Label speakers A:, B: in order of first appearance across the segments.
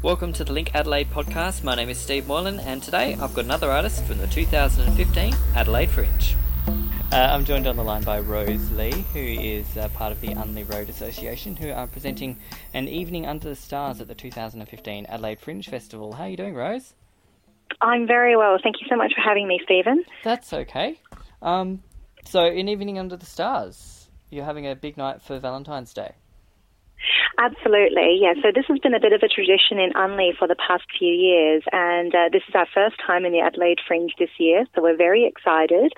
A: Welcome to the Link Adelaide podcast. My name is Steve Moylan, and today I've got another artist from the 2015 Adelaide Fringe. Uh, I'm joined on the line by Rose Le, who is uh, part of the Unley Road Association, who are presenting an evening under the stars at the 2015 Adelaide Fringe Festival. How are you doing, Rose?
B: I'm very well. Thank you so much for having me, Stephen.
A: That's okay. Um, so, an Evening Under the Stars, you're having a big night for Valentine's Day.
B: Absolutely, yeah. So this has been a bit of a tradition in Unley for the past few years, and uh, this is our first time in the Adelaide Fringe this year, so we're very excited.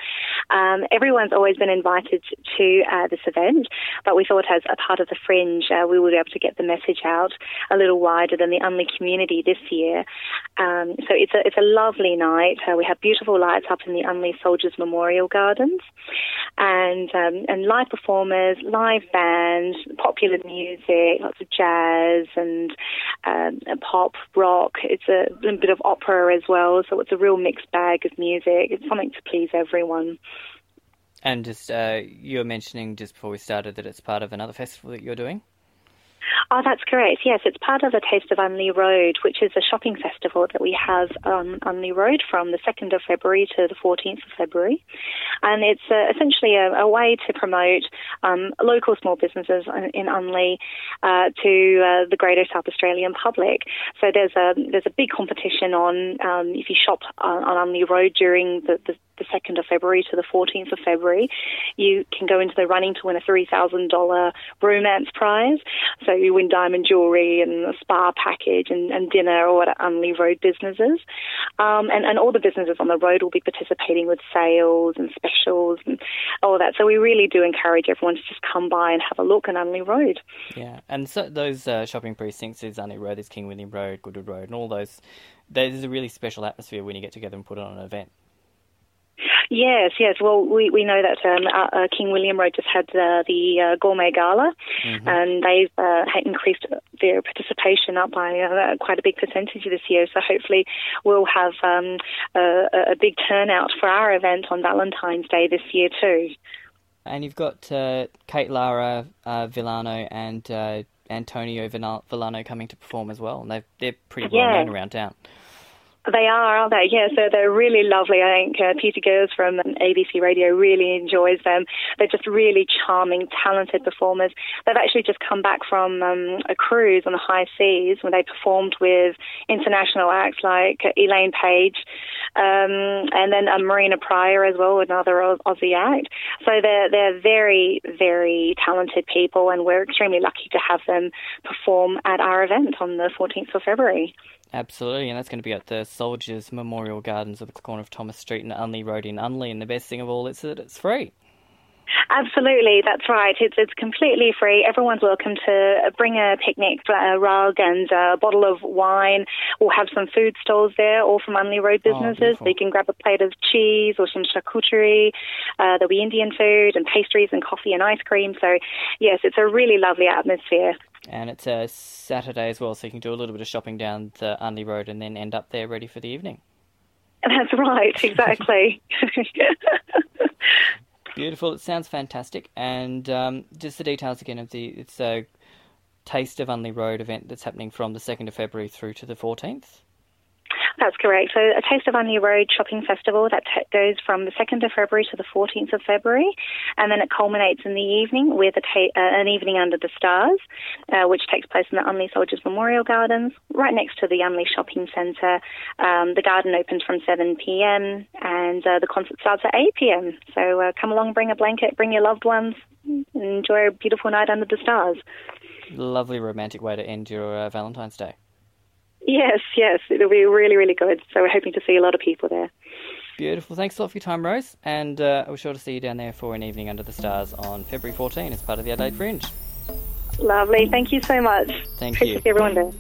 B: Um, everyone's always been invited to uh, this event, but we thought as a part of the Fringe, uh, we would be able to get the message out a little wider than the Unley community this year. Um, so it's a it's a lovely night. Uh, we have beautiful lights up in the Unley Soldiers Memorial Gardens, and um, and live performers, live bands, popular music of jazz and um, pop, rock. It's a, a bit of opera as well, so it's a real mixed bag of music. It's something to please everyone.
A: And just uh, you were mentioning just before we started that it's part of another festival that you're doing.
B: Oh, that's correct. Yes, it's part of the Taste of Unley Road, which is a shopping festival that we have on Unley Road from the 2nd of February to the 14th of February. And it's uh, essentially a, a, way to promote um, local small businesses in Unley uh, to uh, the greater South Australian public. So there's a there's a big competition on um, if you shop on, on Unley Road during the, the the 2nd of February to the 14th of February, you can go into the running to win a $3,000 romance prize. So you win diamond jewellery and a spa package and, and dinner or at Unley Road businesses. Um, and, and all the businesses on the road will be participating with sales and specials and all that. So we really do encourage everyone to just come by and have a look at Unley Road.
A: Yeah, and so those uh, shopping precincts is Unley Road, there's King William Road, Goodwood Road, and all those. There's a really special atmosphere when you get together and put on an event.
B: Yes, yes. Well, we, we know that um, uh, uh, King William Road just had uh, the uh, Gourmet Gala, mm-hmm. and they've uh, increased their participation up by uh, quite a big percentage this year. So hopefully, we'll have um, a, a, big turnout for our event on Valentine's Day this year too.
A: And you've got Kate Lara Villano and Antonio Villano coming to perform as well, and they're pretty well yeah. known around town.
B: They are, aren't they? Yeah, so they're really lovely. I think uh, Peter Goers from ABC Radio really enjoys them. They're just really charming, talented performers. They've actually just come back from um, a cruise on the high seas where they performed with international acts like Elaine Paige um, and then um, Marina Prior as well, another Aussie act. So they're, they're very, very talented people, and we're extremely lucky to have them perform at our event on the 14th of February.
A: Absolutely, and that's going to be at the Soldiers Memorial Gardens at the corner of Thomas Street and Unley Road in Unley. And the best thing of all is that it's free.
B: Absolutely, that's right. It's it's completely free. Everyone's welcome to bring a picnic a rug and a bottle of wine. We'll have some food stalls there, all from Unley Road oh, businesses. Oh, so you can grab a plate of cheese or some charcuterie. Uh, there'll be Indian food and pastries and coffee and ice cream. So yes, it's a really lovely atmosphere.
A: And it's a Saturday as well, so you can do a little bit of shopping down the Unley Road and then end up there ready for the evening.
B: That's right, exactly.
A: Beautiful. It sounds fantastic. And um, just the details again of the it's a Taste of Unley Road event that's happening from the second of February through to the fourteenth.
B: That's correct. So, a Taste of Unley Road shopping festival that t- goes from the 2nd of February to the 14th of February, and then it culminates in the evening with ta- uh, an evening under the stars, uh, which takes place in the Unley Soldiers Memorial Gardens, right next to the Unley Shopping Centre. Um, the garden opens from 7 p.m. and uh, the concert starts at 8 p.m. So, uh, come along, bring a blanket, bring your loved ones, enjoy a beautiful night under the stars.
A: Lovely romantic way to end your uh, Valentine's Day.
B: Yes, yes, it'll be really, really good. So we're hoping to see a lot of people there.
A: Beautiful. Thanks a lot for your time, Rose. And uh, we're sure to see you down there for an evening under the stars on February 14 as part of the Adelaide Fringe.
B: Lovely. Thank you so much.
A: Thank
B: Great
A: you.
B: See everyone there.